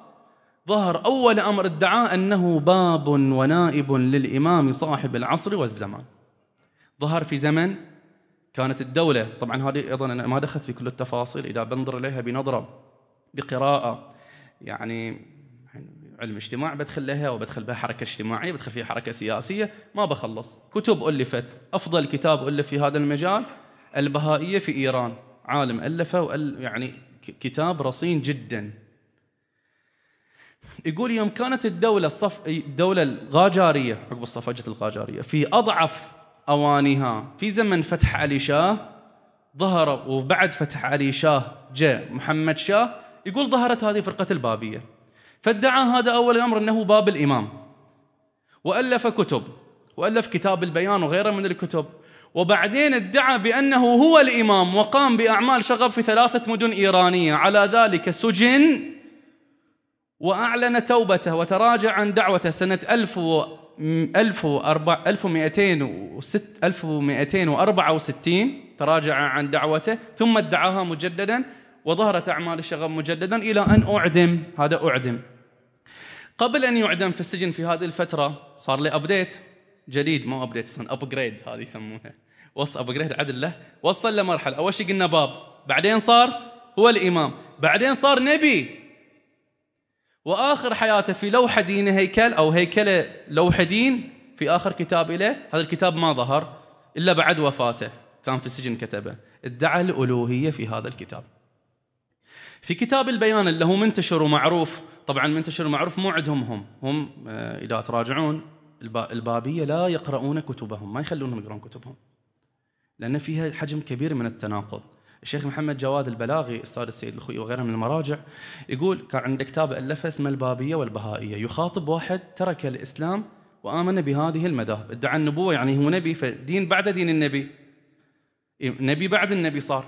ظهر أول أمر ادعى أنه باب ونائب للإمام صاحب العصر والزمان. ظهر في زمن كانت الدولة طبعا هذه أيضا أنا ما دخلت في كل التفاصيل إذا بنظر إليها بنظرة بقراءة يعني علم اجتماع بدخل لها وبدخل بها حركة اجتماعية بدخل فيها حركة سياسية ما بخلص. كتب ألفت. أفضل كتاب ألف في هذا المجال البهائية في إيران. عالم ألفه وأل يعني كتاب رصين جدا. يقول يوم كانت الدولة الصف الدولة الغاجارية عقب الصفجة الغاجارية في أضعف أوانها في زمن فتح علي شاه ظهر وبعد فتح علي شاه جاء محمد شاه يقول ظهرت هذه فرقة البابية. فادعى هذا أول الأمر أنه باب الإمام. وألف كتب وألف كتاب البيان وغيره من الكتب. وبعدين ادعى بأنه هو الإمام وقام بأعمال شغب في ثلاثة مدن إيرانية. على ذلك سجن وأعلن توبته وتراجع عن دعوته سنة 1000 1264 تراجع عن دعوته ثم ادعاها مجددا وظهرت أعمال الشغب مجددا إلى أن أعدم. هذا أعدم. قبل أن يعدم في السجن في هذه الفترة صار لي update جديد مو update أصلا upgrade هذه يسمونها. وصل upgrade عدل له. وصل لمرحلة أول شيء قلنا باب. بعدين صار هو الإمام. بعدين صار نبي. وآخر حياته في لوحه دين هيكل أو هيكله لوحه دين في آخر كتاب له هذا الكتاب ما ظهر إلا بعد وفاته. كان في السجن كتبه. ادعى الألوهية في هذا الكتاب. في كتاب البيان اللي هو منتشر ومعروف. طبعا منتشر ومعروف مو عندهم هم. هم آه، إذا تراجعون البابية لا يقرؤون كتبهم. ما يخلونهم يقرون كتبهم. لأن فيها حجم كبير من التناقض. الشيخ محمد جواد البلاغي أستاذ السيد الخوي وغيرها من المراجع يقول كان عنده كتاب الفه اسمه البابية والبهائية يخاطب واحد ترك الإسلام وآمن بهذه المذاهب. ادعى النبوة يعني هو نبي فدين بعد دين النبي. نبي بعد النبي صار.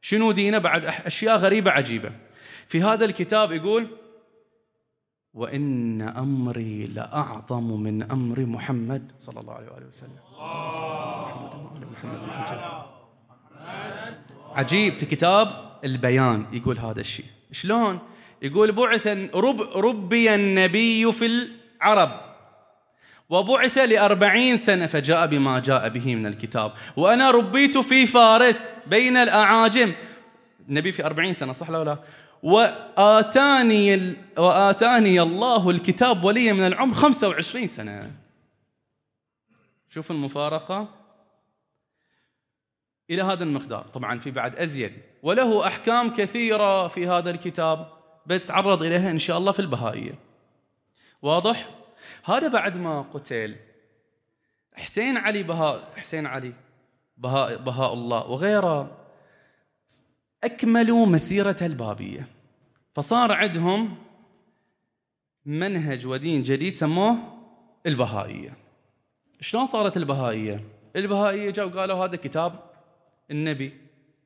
شنو دينه؟ بعد أشياء غريبة عجيبة. في هذا الكتاب يقول وإن أمري لأعظم من أمر محمد صلى الله عليه وآله وسلم. محمد محمد عجيب في كتاب البيان يقول هذا الشيء. شلون؟ يقول بعث رب ربي النبي في العرب. وبعث لأربعين سنة فجاء بما جاء به من الكتاب. وأنا ربيت في فارس بين الأعاجم. النبي في أربعين سنة صح ولا لا؟ وآتاني, وآتاني الله الكتاب ولي من العمر خمسة وعشرين سنة. شوف المفارقة. إلى هذا المقدار. طبعا في بعد أزيد. وله أحكام كثيرة في هذا الكتاب بتعرض إليها إن شاء الله في البهائية. واضح؟ هذا بعد ما قتل حسين علي بهاء حسين علي بهاء بهاء الله وغيره أكملوا مسيرة البابية. فصار عندهم منهج ودين جديد سموه البهائية. شلون صارت البهائية؟ البهائية جاء وقالوا هذا كتاب النبي.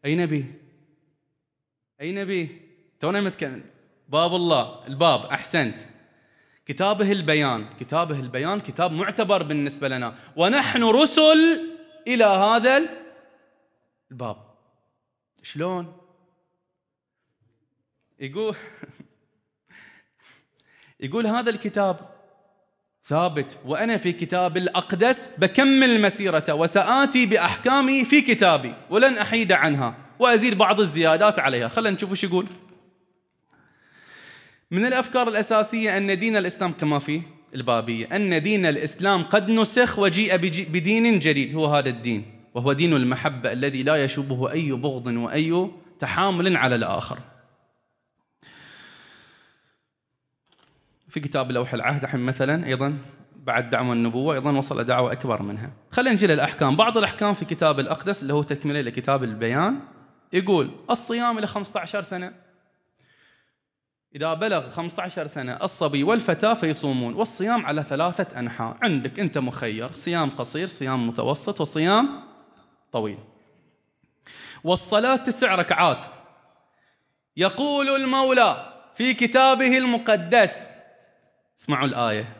أي نبي؟ أي نبي؟ تونا متكلم. باب الله. الباب. أحسنت. كتابه البيان. كتابه البيان كتاب معتبر بالنسبة لنا. ونحن رسل إلى هذا الباب. شلون؟ يقول (laughs) يقول هذا الكتاب ثابت. وأنا في كتاب الأقدس بكمل مسيرته وسآتي بأحكامي في كتابي ولن أحيد عنها وأزيد بعض الزيادات عليها. خلينا نشوف إيش يقول. من الأفكار الأساسية أن دين الإسلام كما في البابية أن دين الإسلام قد نسخ وجيء بدين جديد. هو هذا الدين. وهو دين المحبة الذي لا يشوبه أي بغض وأي تحامل على الآخر. في كتاب لوح العهد الحين مثلا أيضا بعد دعوة النبوة أيضا وصل دعوة أكبر منها. خلينا نجي للأحكام. بعض الأحكام في كتاب الأقدس اللي هو تكملة لكتاب البيان يقول الصيام إلى 15 سنة. إذا بلغ 15 سنة الصبي والفتاة فيصومون. والصيام على ثلاثة أنحاء. عندك أنت مخير. صيام قصير صيام متوسط وصيام طويل. والصلاة تسع ركعات. يقول المولى في كتابه المقدس اسمعوا الآية.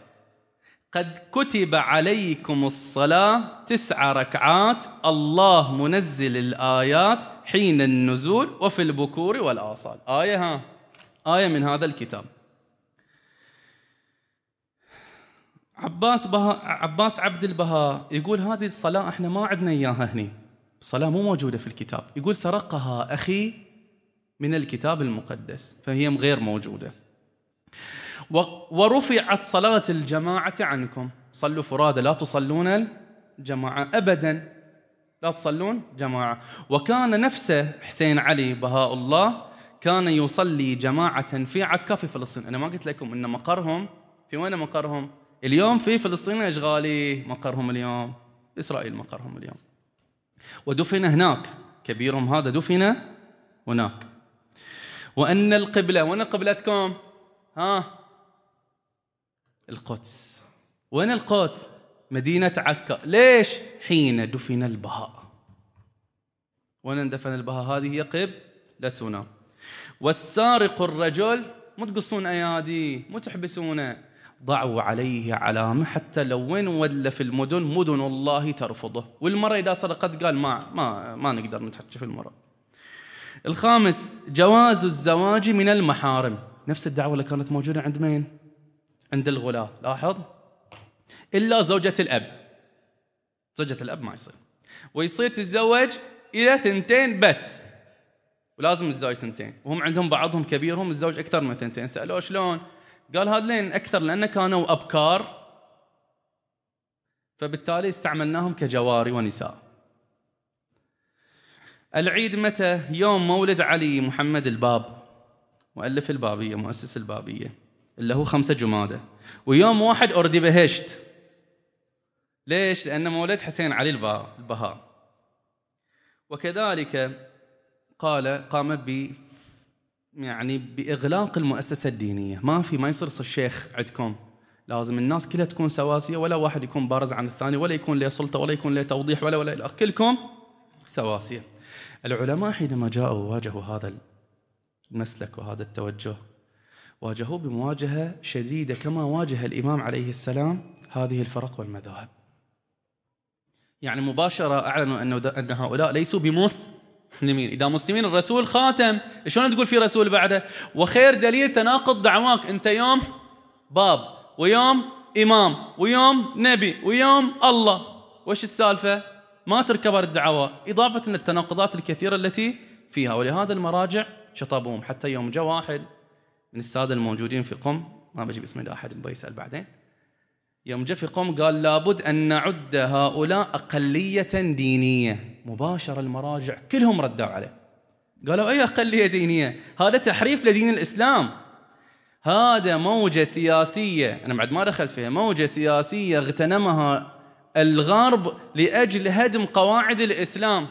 قد كتب عليكم الصلاة تسع ركعات. الله منزل الآيات حين النزول وفي البكور والآصال. آية ها. آية من هذا الكتاب. عباس بها عباس عبد البهاء يقول هذه الصلاة إحنا ما عندنا إياها هني. الصلاة مو موجودة في الكتاب. يقول سرقها أخي من الكتاب المقدس فهي غير موجودة. ورفعت صلاة الجماعة عنكم. صلوا فرادى لا تصلون الجماعة أبدا. لا تصلون جماعة. وكان نفسه حسين علي بهاء الله كان يصلي جماعة في عكا في فلسطين. أنا ما قلت لكم أن مقرهم في وين مقرهم؟ اليوم في فلسطين إشغالي مقرهم اليوم. إسرائيل مقرهم اليوم. ودفن هناك. كبيرهم هذا دفن هناك. وأن القبلة وين قبلتكم؟ ها؟ القدس. وين القدس؟ مدينة عكا. ليش؟ حين دفن البهاء. وين اندفن البهاء؟ هذه هي قبلتنا والسارق الرجل مو تقصون أيادي مو تحبسونه. ضعوا عليه علامة حتى لو وين ولا في المدن مدن الله ترفضه. والمرأة إذا سرقت قال ما ما ما نقدر نتحكي في المرأة. الخامس جواز الزواج من المحارم. نفس الدعوة اللي كانت موجودة عند مين؟ عند الغلاة. لاحظ؟ إلا زوجة الأب. زوجة الأب ما يصير. ويصير تتزوج إلى ثنتين بس. ولازم الزواج ثنتين. وهم عندهم بعضهم كبيرهم الزوج أكثر من ثنتين. سألوه شلون؟ قال هذين أكثر لأن كانوا أبكار. فبالتالي استعملناهم كجواري ونساء. العيد متى؟ يوم مولد علي محمد الباب. مؤلف البابية مؤسس البابية. اللي هو خمسة جمادة. ويوم واحد أردي بهشت. ليش؟ لأن مولد حسين علي البهاء. وكذلك قال قام ب يعني بإغلاق المؤسسة الدينية. ما في ما يصير الشيخ عندكم. لازم الناس كلها تكون سواسية. ولا واحد يكون بارز عن الثاني. ولا يكون له سلطة. ولا يكون له توضيح. ولا ولا كلكم سواسية. العلماء حينما جاءوا وواجهوا هذا المسلك وهذا التوجه واجهوه بمواجهة شديدة كما واجه الإمام عليه السلام هذه الفرق والمذاهب. يعني مباشرة أعلنوا أنه أن هؤلاء ليسوا بمسلمين. إذا مسلمين الرسول خاتم شلون تقول في رسول بعده؟ وخير دليل تناقض دعواك أنت يوم باب ويوم إمام ويوم نبي ويوم الله. وش السالفة؟ ما تركب الدعوة. إضافة للتناقضات الكثيرة التي فيها. ولهذا المراجع شطبوهم. حتى يوم جاء واحد من السادة الموجودين في قم. ما بجيب اسمه أحد بيسأل بعدين. يوم جاء في قوم قال لابد أن نعد هؤلاء أقلية دينية. مباشرة المراجع كلهم ردوا عليه. قالوا أي أقلية دينية؟ هذا تحريف لدين الإسلام. هذا موجة سياسية. أنا بعد ما دخلت فيها موجة سياسية اغتنمها الغرب لأجل هدم قواعد الإسلام.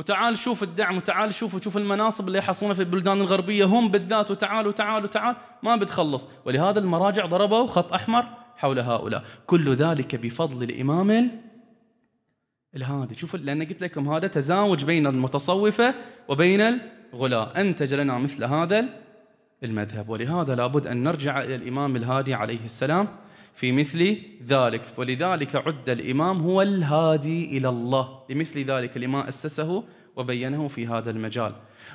وتعال شوف الدعم وتعال شوف وشوف المناصب اللي يحصلونها في البلدان الغربية هم بالذات وتعال وتعال وتعال. ما بتخلص. ولهذا المراجع ضربوا خط أحمر حول هؤلاء. كل ذلك بفضل الإمام الهادي. شوف لأن قلت لكم هذا تزاوج بين المتصوفة وبين الغلاة أنتج لنا مثل هذا المذهب. ولهذا لابد أن نرجع إلى الإمام الهادي عليه السلام. في مثل ذلك. ولذلك عد الإمام هو الهادي إلى الله. لمثل ذلك لما أسسه وبينه في هذا المجال.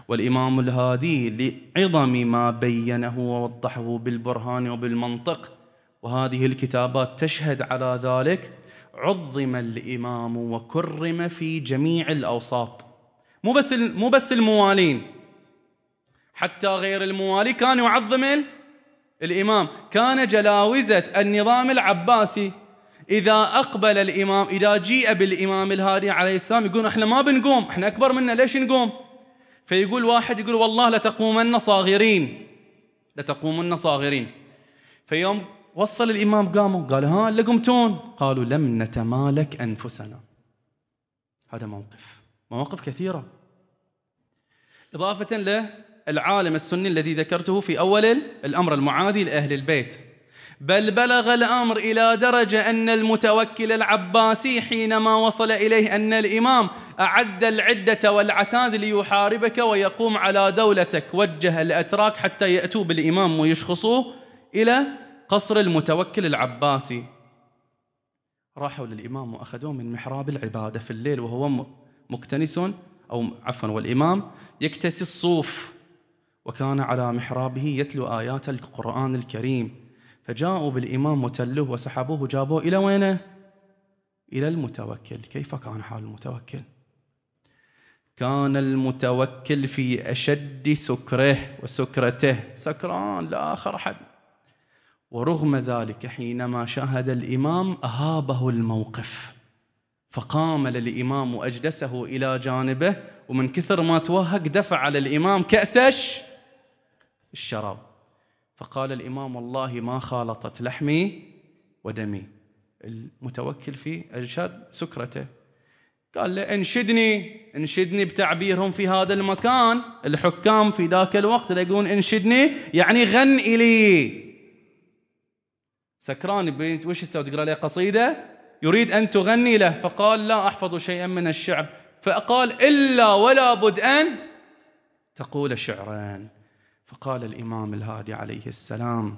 والإمام الهادي لعظم ما بينه ووضحه بالبرهان وبالمنطق. وهذه الكتابات تشهد على ذلك. عظم الإمام وكرم في جميع الأوساط. مو بس مو بس الموالين. حتى غير الموالي كان يعظم الإمام. كان جلاوزة النظام العباسي. إذا أقبل الإمام إذا جيء بالإمام الهادي عليه السلام يقول إحنا ما بنقوم إحنا أكبر منا ليش نقوم؟ فيقول واحد يقول والله لتقومن صاغرين. لتقومن صاغرين. فيوم وصل الإمام قاموا قال ها اللي قمتون؟ قالوا لم نتمالك أنفسنا. هذا موقف. مواقف كثيرة. إضافة له العالم السني الذي ذكرته في أول الأمر المعادي لأهل البيت. بل بلغ الأمر إلى درجة أن المتوكل العباسي حينما وصل إليه أن الإمام أعد العدة والعتاد ليحاربك ويقوم على دولتك. وجه الأتراك حتى يأتوا بالإمام ويشخصوه إلى قصر المتوكل العباسي. راحوا للإمام وأخذوه من محراب العبادة في الليل وهو مكتنس أو عفوا والإمام يكتسي الصوف. وكان على محرابه يتلو آيات القرآن الكريم فجاءوا بالإمام وتلوه وسحبوه جابوه إلى وينه؟ إلى المتوكل كيف كان حال المتوكل؟ كان المتوكل في أشد سكره وسكرته سكران لا آخر حد ورغم ذلك حينما شاهد الإمام أهابه الموقف فقام للإمام وأجلسه إلى جانبه ومن كثر ما توهق دفع على الإمام كأسش الشراب. فقال الإمام والله ما خالطت لحمي ودمي. المتوكل في إرشاد سكرته. قال له انشدني انشدني بتعبيرهم في هذا المكان. الحكام في ذاك الوقت يقولون انشدني يعني غن لي سكران وش يسوي؟ تقرأ له قصيدة؟ يريد أن تغني له. فقال لا أحفظ شيئا من الشعر فقال إلا ولا بد أن تقول شعرا. فقال الإمام الهادي عليه السلام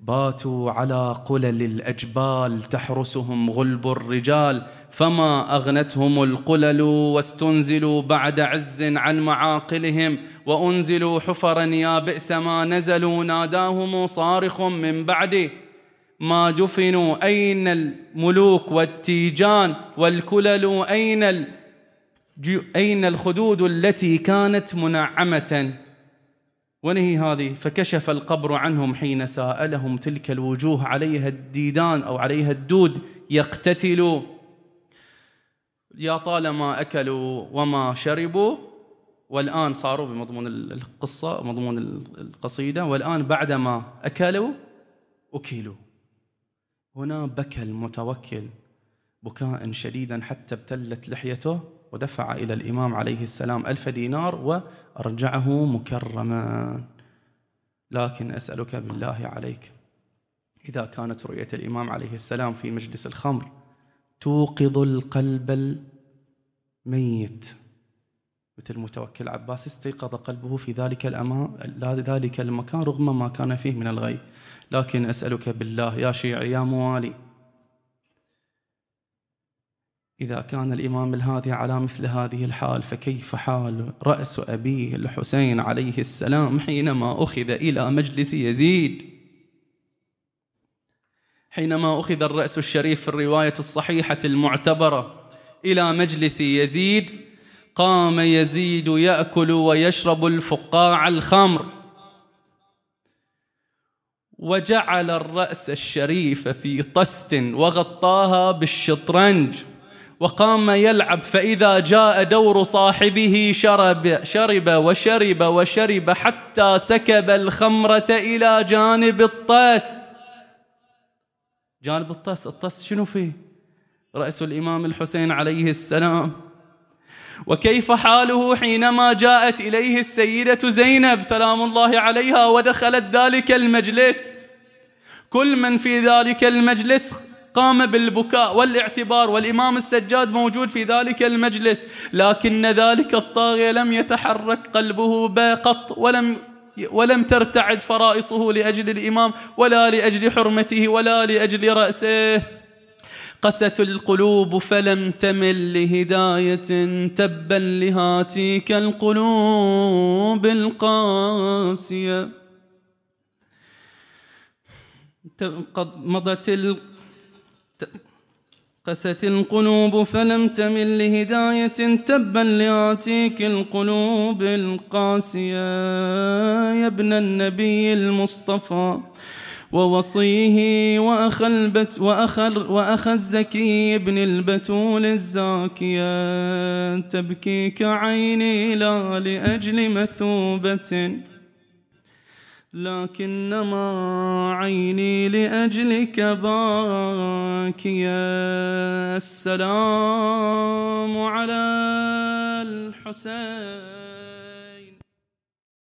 باتوا على قلل الأجبال تحرسهم غلب الرجال فما أغنتهم القلل واستنزلوا بعد عز عن معاقلهم وأنزلوا حفرا يا بئس ما نزلوا ناداهم صارخ من بعد ما دفنوا أين الملوك والتيجان؟ والكلل أين أين الخدود التي كانت منعمة؟ ونهي هذه فكشف القبر عنهم حين سألهم تلك الوجوه عليها الديدان أو عليها الدود يقتتلوا. يا طالما أكلوا وما شربوا والآن صاروا بمضمون القصة مضمون القصيدة والآن بعدما أكلوا أكلوا. هنا بكى المتوكل بكاء شديدا حتى ابتلت لحيته. ودفع إلى الإمام عليه السلام ألف دينار وأرجعه مكرما. لكن أسألك بالله عليك إذا كانت رؤية الإمام عليه السلام في مجلس الخمر توقظ القلب الميت. مثل متوكل عباس استيقظ قلبه في ذلك الأمان ذلك المكان رغم ما كان فيه من الغي. لكن أسألك بالله يا شيعي يا موالي إذا كان الإمام الهادي على مثل هذه الحال فكيف حال رأس أبيه الحسين عليه السلام حينما أخذ إلى مجلس يزيد؟ حينما أخذ الرأس الشريف في الرواية الصحيحة المعتبرة إلى مجلس يزيد قام يزيد يأكل ويشرب الفقاع الخمر. وجعل الرأس الشريف في طست وغطاها بالشطرنج. وقام يلعب فإذا جاء دور صاحبه شرب شرب وشرب وشرب حتى سكب الخمرة إلى جانب الطست. جانب الطست الطست شنو فيه؟ رأس الإمام الحسين عليه السلام. وكيف حاله حينما جاءت إليه السيدة زينب؟ سلام الله عليها ودخلت ذلك المجلس. كل من في ذلك المجلس قام بالبكاء والاعتبار والإمام السجاد موجود في ذلك المجلس لكن ذلك الطاغية لم يتحرك قلبه قط ولم ولم ترتعد فرائصه لأجل الإمام ولا لأجل حرمته ولا لأجل رأسه. قست القلوب فلم تمل لهداية تبا لهاتيك القلوب القاسية. قد مضت قست القلوب فلم تمل لهداية تبا لآتيك القلوب القاسية. يا ابن النبي المصطفى ووصيه وأخ, البت وأخ, وأخ الزكي ابن البتول الزاكية. تبكيك عيني لا لأجل مثوبة. لكنما عيني لأجلك باكيا. السلام على الحسين.